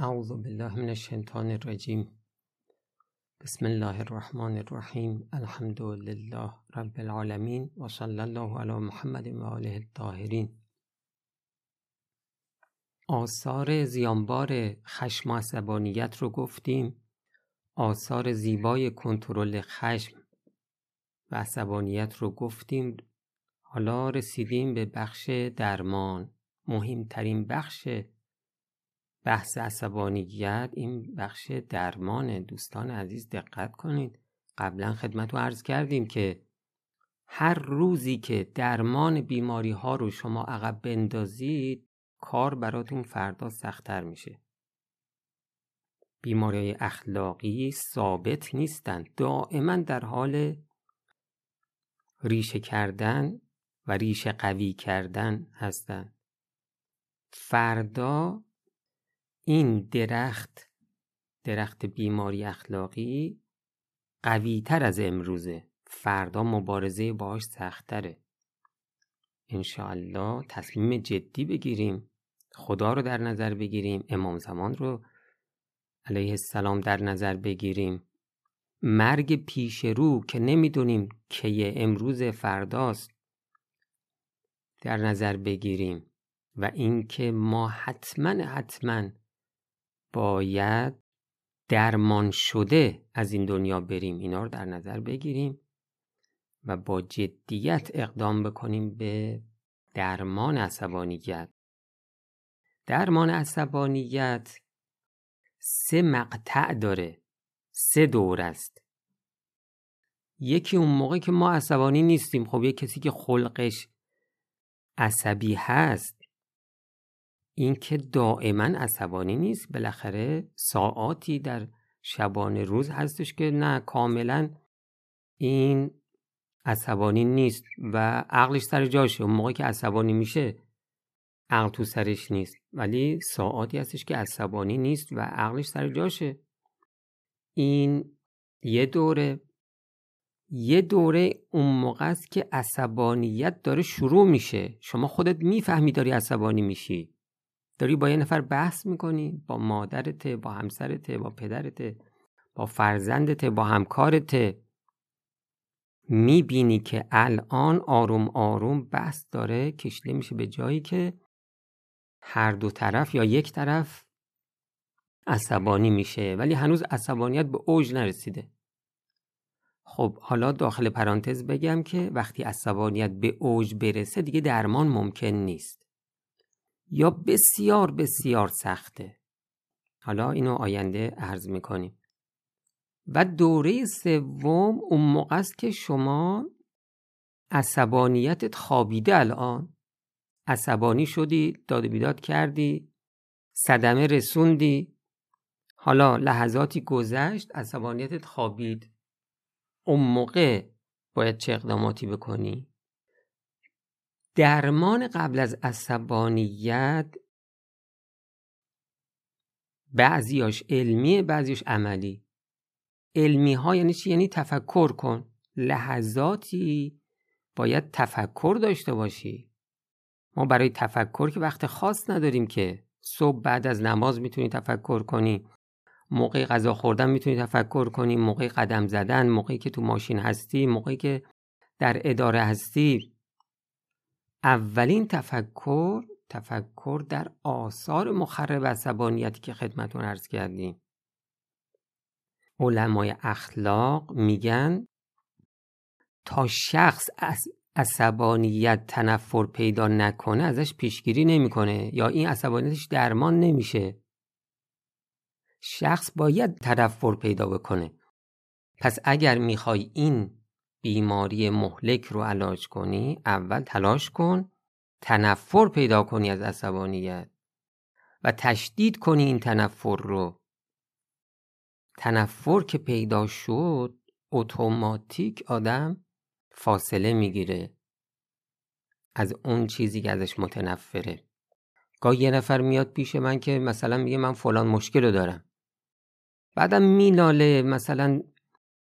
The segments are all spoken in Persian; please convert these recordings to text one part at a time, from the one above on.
اعوذ بالله من الشیطان الرجیم. بسم الله الرحمن الرحیم. الحمد لله رب العالمین و صلی الله علی محمد و آله الطاهرین. آثار زیانبار خشم و رو گفتیم. آثار زیبای کنترل خشم و عصبانیت رو گفتیم. حالا رسیدیم به بخش درمان. مهمترین بخش بحث عصبانیت این بخش درمان. دوستان عزیز دقت کنید. قبلا خدمت رو عرض کردیم که هر روزی که درمان بیماری ها رو شما عقب بندازید کار براتون فردا سختتر میشه. بیماری اخلاقی ثابت نیستند دائما در حال ریشه کردن و ریشه قوی کردن هستند فردا این درخت درخت بیماری اخلاقی قوی تر از امروزه. فردا مبارزه باش سختره انشاءالله تصمیم جدی بگیریم. خدا رو در نظر بگیریم. امام زمان رو علیه السلام در نظر بگیریم. مرگ پیش رو که نمی‌دونیم که امروز فرداست در نظر بگیریم. و اینکه ما حتما حتما باید درمان شده از این دنیا بریم اینا رو در نظر بگیریم و با جدیت اقدام بکنیم به درمان عصبانیت. درمان عصبانیت سه مقطع داره سه دور است. یکی اون موقع که ما عصبانی نیستیم خب یه کسی که خلقش عصبی هست این که دائما عصبانی نیست بالاخره ساعاتی در شبان روز هستش که نه کاملا این عصبانی نیست و عقلش سر جاشه اون موقع که عصبانی میشه عقل تو سرش نیست. ولی ساعاتی هستش که عصبانی نیست و عقلش سر جاشه. این یه دوره یه دوره اون موقع است که عصبانیت داره شروع میشه. شما خودت می‌فهمی داری عصبانی میشی. داری با یه نفر بحث می‌کنی با مادرته با همسرته با پدرته با فرزندته با همکارته می‌بینی که الان آروم آروم بحث داره کشیده میشه به جایی که هر دو طرف یا یک طرف عصبانی میشه ولی هنوز عصبانیت به اوج نرسیده. خب حالا داخل پرانتز بگم که وقتی عصبانیت به اوج برسه دیگه درمان ممکن نیست. یا بسیار بسیار سخته. حالا اینو آینده عرض می‌کنیم. و دوره سوم اون موقع است که شما عصبانیتت خوابیده الان. عصبانی شدی داد بیداد کردی صدمه رسوندی. حالا لحظاتی گذشت عصبانیتت خوابید. اون موقع باید چه اقداماتی بکنی؟ درمان قبل از عصبانیت بعضیاش علمیه بعضیاش عملی. علمی ها یعنی چی؟ یعنی تفکر کن. لحظاتی باید تفکر داشته باشی. ما برای تفکر که وقت خاص نداریم که صبح بعد از نماز می‌تونی تفکر کنی. موقع غذا خوردن می‌تونی تفکر کنی. موقع قدم زدن موقعی که تو ماشین هستی موقعی که در اداره هستی. اولین تفکر تفکر در آثار مخرب عصبانیتی که خدمتون ارز کردیم. علمای اخلاق میگن تا شخص از عصبانیت تنفر پیدا نکنه ازش پیشگیری نمی‌کنه یا این عصبانیتش درمان نمیشه. شخص باید تنفر پیدا بکنه. پس اگر می‌خوای این بیماری مهلک رو علاج کنی اول تلاش کن تنفر پیدا کنی از عصبانیت و تشدید کنی این تنفر رو. تنفر که پیدا شد اتوماتیک آدم فاصله می‌گیره. از اون چیزی که ازش متنفره. گاه یه نفر میاد پیش من که مثلا میگه من فلان مشکل رو دارم. بعدم میناله مثلا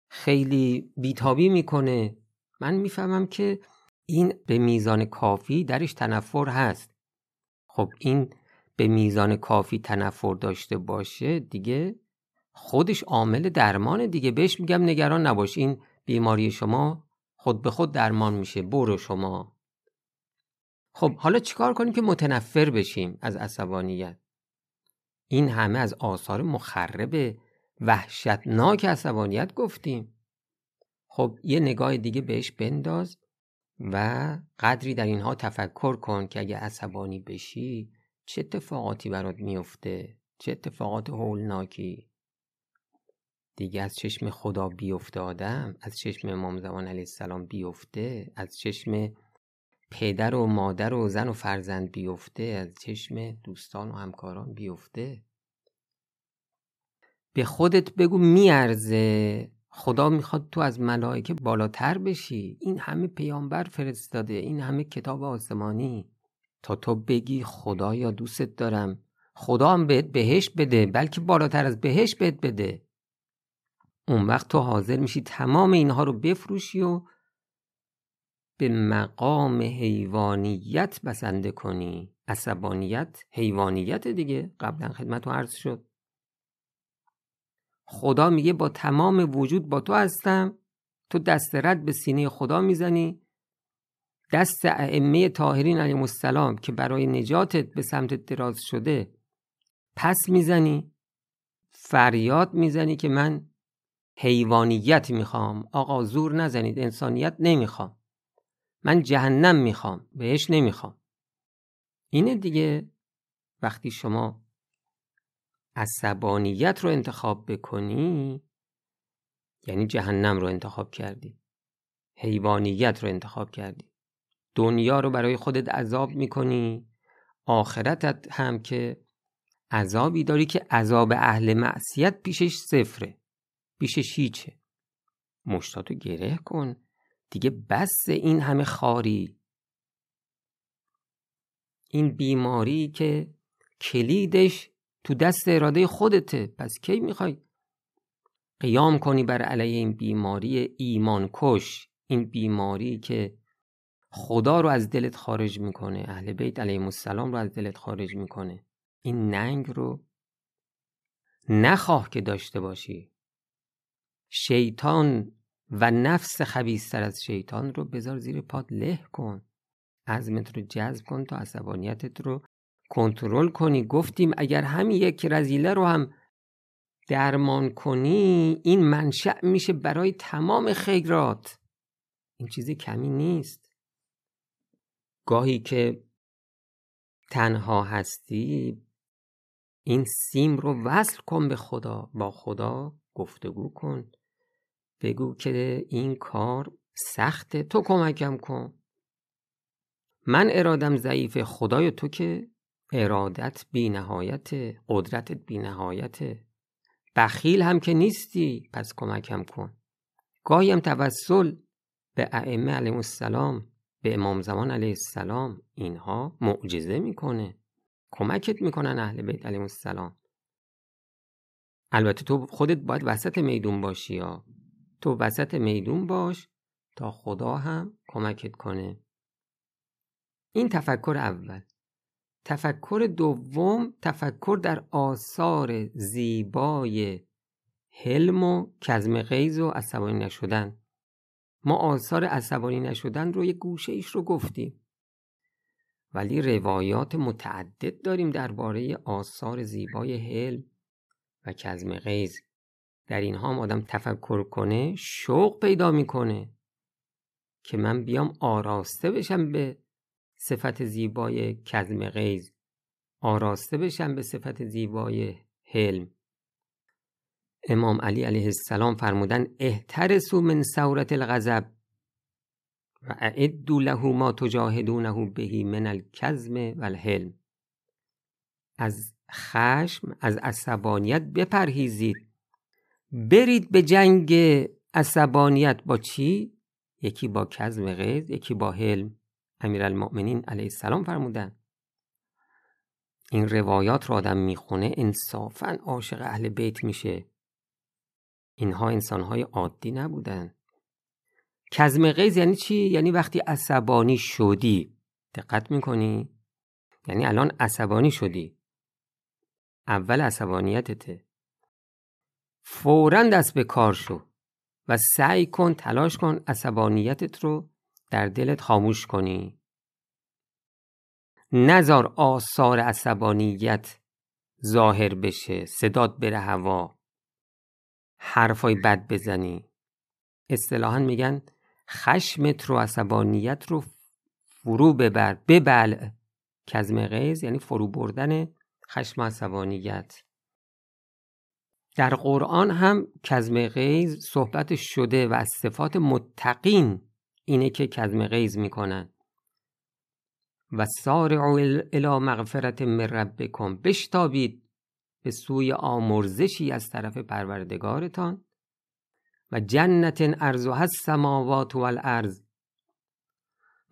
خیلی بیتابی می‌کنه. من می‌فهمم که این به میزان کافی درش تنفر هست. خب این به میزان کافی تنفر داشته باشه دیگه خودش عامل درمان دیگه. بهش میگم نگران نباش. این بیماری شما خود به خود درمان میشه. برو شما. خب حالا چیکار کنیم که متنفر بشیم از عصبانیت؟ این همه از آثار مخرب وحشتناک عصبانیت گفتیم. خب یه نگاه دیگه بهش بنداز و قدری در اینها تفکر کن که اگه عصبانی بشی چه اتفاقاتی برات میفته؟ چه اتفاقات هولناکی؟ دیگه از چشم خدا بیفته آدم از چشم امام زمان علیه السلام بیفته از چشم پدر و مادر و زن و فرزند بیفته از چشم دوستان و همکاران بیفته. به خودت بگو میارزه. خدا می‌خواد تو از ملائکه بالاتر بشی. این همه پیامبر فرستاده. این همه کتاب آسمانی. تا تو بگی خدا یا دوستت دارم. خدا هم بهت بهش بده بلکه بالاتر از بهش بهت بده. اون وقت تو حاضر میشی تمام اینها رو بفروشی و به مقام حیوانیت بسنده کنی. عصبانیت حیوانیت دیگه. قبلا خدمت رو عرض شد. خدا میگه با تمام وجود با تو هستم. تو دست رد به سینه خدا می‌زنی. دست ائمه طاهرین علیهم السلام که برای نجاتت به سمت دراز شده پس می‌زنی. فریاد می‌زنی که من حیوانیت می‌خوام. آقا زور نزنید انسانیت نمی‌خوام. من جهنم می‌خوام بهش نمی‌خوام. اینه دیگه. وقتی شما عصبانیت رو انتخاب بکنی؟ یعنی جهنم رو انتخاب کردی. حیوانیت رو انتخاب کردی. دنیا رو برای خودت عذاب می‌کنی. آخرتت هم که عذابی داری که عذاب اهل معصیت پیشش صفره. پیشش هیچه. مشتاتو گره کن. دیگه بس این همه خاری. این بیماری که کلیدش تو دست اراده خودته پس کی می‌خوای؟ قیام کنی بر علیه این بیماری ایمان کش. این بیماری که خدا رو از دلت خارج می‌کنه اهل بیت علیهم السلام رو از دلت خارج می‌کنه. این ننگ رو نخواه که داشته باشی. شیطان و نفس خبیستر از شیطان رو بذار زیر پات له کن. عزمت رو جذب کن تا عصبانیتت رو کنترل کنی. گفتیم اگر همین یک رزیله رو هم درمان کنی این منشأ میشه برای تمام خیرات. این چیزی کمی نیست. گاهی که تنها هستی این سیم رو وصل کن به خدا. با خدا گفتگو کن. بگو که این کار سخته. تو کمکم کن. من ارادم ضعیف خدای تو که ارادت بی نهایت قدرتت بی نهایت. بخیل هم که نیستی پس کمکم کن. گاهی هم توسل به ائمه علیه السلام به امام زمان علیه السلام. اینها معجزه می‌کنه. کمکت می‌کنن اهل بیت علیه السلام. البته تو خودت باید وسط میدون باشی یا تو وسط میدون باش تا خدا هم کمکت کنه. این تفکر اول. تفکر دوم تفکر در آثار زیبای حلم و کزم غیز و عصبانی نشدن. ما آثار عصبانی نشدن رو یه گوشه ایش رو گفتیم. ولی روایات متعدد داریم درباره آثار زیبای حلم و کزم غیز در اینها هم آدم تفکر کنه شوق پیدا می‌کنه که من بیام آراسته بشم به صفت زیبای کزم غیز آراسته بشم به صفت زیبای حلم. امام علی علیه السلام فرمودن احترسو من سورت الغضب و اعدو له ما تجاهدونه بهی من الکزم و الحلم. از خشم از عصبانیت بپرهیزید. برید به جنگ عصبانیت با چی؟ یکی با کزم غیظ یکی با حلم. امیرالمؤمنین علیه السلام فرمودن این روایات رو آدم می‌خونه انصافا عاشق اهل بیت میشه. اینها انسانهای عادی نبودن کزم غیظ یعنی چی؟ یعنی وقتی عصبانی شدی. دقت می‌کنی؟ یعنی الان عصبانی شدی. اول عصبانیتته فورا دست به کار شو و سعی کن تلاش کن عصبانیتت رو در دلت خاموش کنی. نزار آثار عصبانیت ظاهر بشه صدات بره هوا. حرفای بد بزنی. اصطلاحا میگن خشمت رو عصبانیت رو فرو ببر ببل. کزم غیز یعنی فرو بردن خشم عصبانیت. در قرآن هم کزم غیز صحبت شده و صفات متقین اینه که کزم غیز می‌کنن و سارعوا الى مغفرت من ربکم. بشتابید به سوی آمرزشی از طرف پروردگارتان. و جنت ارزها السماوات و الارض.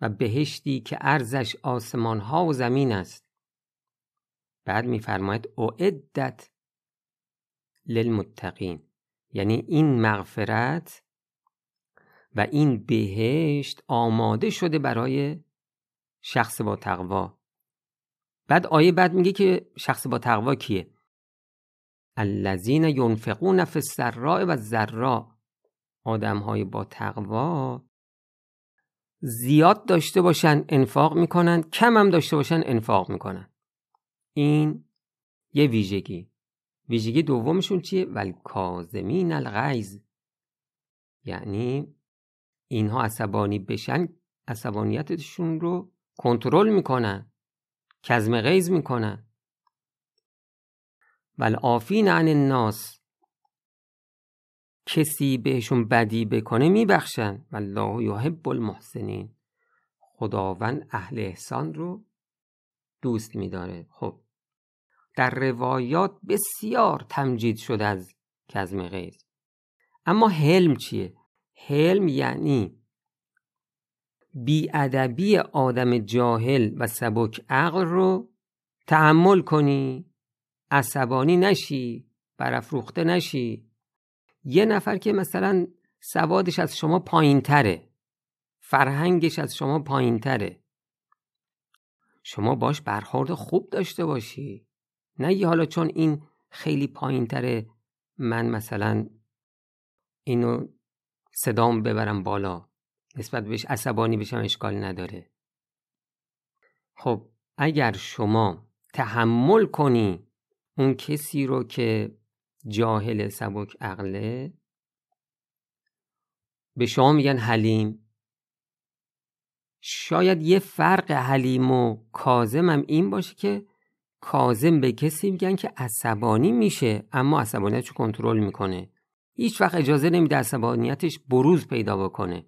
و بهشتی که ارزش آسمان ها و زمین است. بعد میفرماید اعدت للمتقین. یعنی این مغفرت و این بهشت آماده شده برای شخص با تقوا. بعد آیه بعد میگه که شخص با تقوا کیه؟ الذین ینفقون فی السراء و الضراء. آدم های با تقوا زیاد داشته باشن انفاق می‌کنن کم هم داشته باشن انفاق می‌کنن. این یه ویژگی. ویژگی دومشون چیه؟ ول کاظمین الغیظ. یعنی اینها عصبانی بشن عصبانیتشون رو کنترل می‌کنن کزم غیظ می‌کنن. ول آفین عن الناس. کسی بهشون بدی بکنه میبخشن. والله یحب المحسنین. خداوند اهل احسان رو دوست میداره. خب در روایات بسیار تمجید شده از کزم غیظ. اما حلم چیه؟ حلم یعنی بیادبی آدم جاهل و سبک عقل رو تحمل کنی عصبانی نشی برافروخته نشی. یه نفر که مثلا سوادش از شما پایین تره فرهنگش از شما پایین تره شما باش برخورد خوب داشته باشی. نه یه حالا چون این خیلی پایین تره من مثلا اینو صدام ببرم بالا. نسبت بهش عصبانی بشم اشکال نداره. خب اگر شما تحمل کنی اون کسی رو که جاهل سبک عقله به شما میگن حلیم. شاید یه فرق حلیم و کازم هم این باشه که کازم به کسی میگن که عصبانی میشه اما عصبانیتش کنترل می‌کنه. هیچ وقت اجازه نمیده عصبانیتش بروز پیدا بکنه.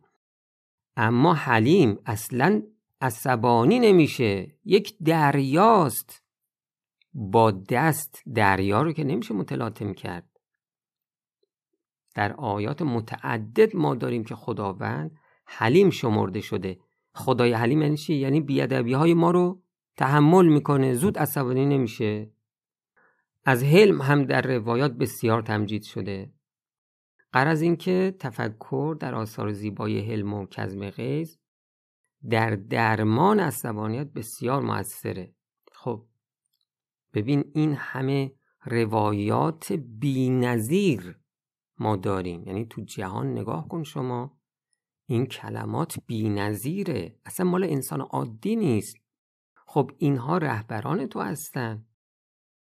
اما حلیم اصلا عصبانی نمیشه. یک دریاست. با دست دریا رو که نمیشه متلاطم کرد. در آیات متعدد ما داریم که خداوند حلیم شمرده شده. خدای حلیم یعنی چی؟ یعنی بیادبی های ما رو تحمل می‌کنه. زود عصبانی نمیشه. از حلم هم در روایات بسیار تمجید شده. قرض اینکه تفکر در آثار زیبای حلم و کزم غیظ در درمان عصبانیت بسیار موثره. خب ببین این همه روایات بینظیر ما داریم. یعنی تو جهان نگاه کن شما این کلمات بینظیره. اصلا مال انسان عادی نیست. خب اینها رهبران تو هستن.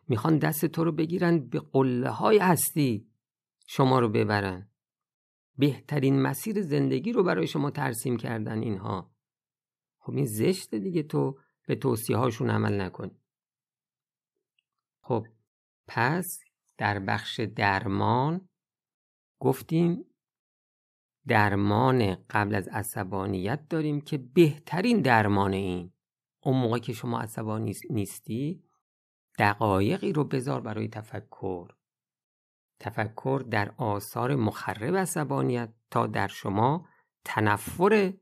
می‌خوان دست تو رو بگیرن به قله های هستی. شما رو ببرن. بهترین مسیر زندگی رو برای شما ترسیم کردن اینها. خب این زشته دیگه تو به توصیه هاشون عمل نکنی. خب پس در بخش درمان گفتیم درمان قبل از عصبانیت داریم که بهترین درمان این. اون موقع که شما عصبانی نیستی دقایقی رو بذار برای تفکر. تفکر در آثار مخرب عصبانیت تا در شما تنفر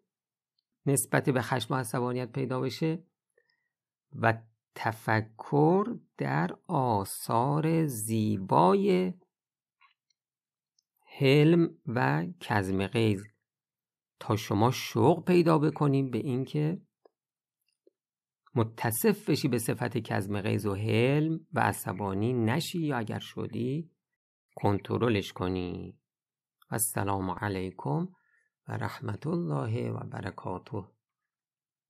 نسبت به خشم و عصبانیت پیدا بشه و تفکر در آثار زیبای حلم و کزم غیظ. تا شما شوق پیدا بکنیم به اینکه متصف بشی به صفت کزم غیظ و حلم و عصبانی نشی یا اگر شدی کنترلش کنی. السلام علیکم و رحمت الله و برکاته.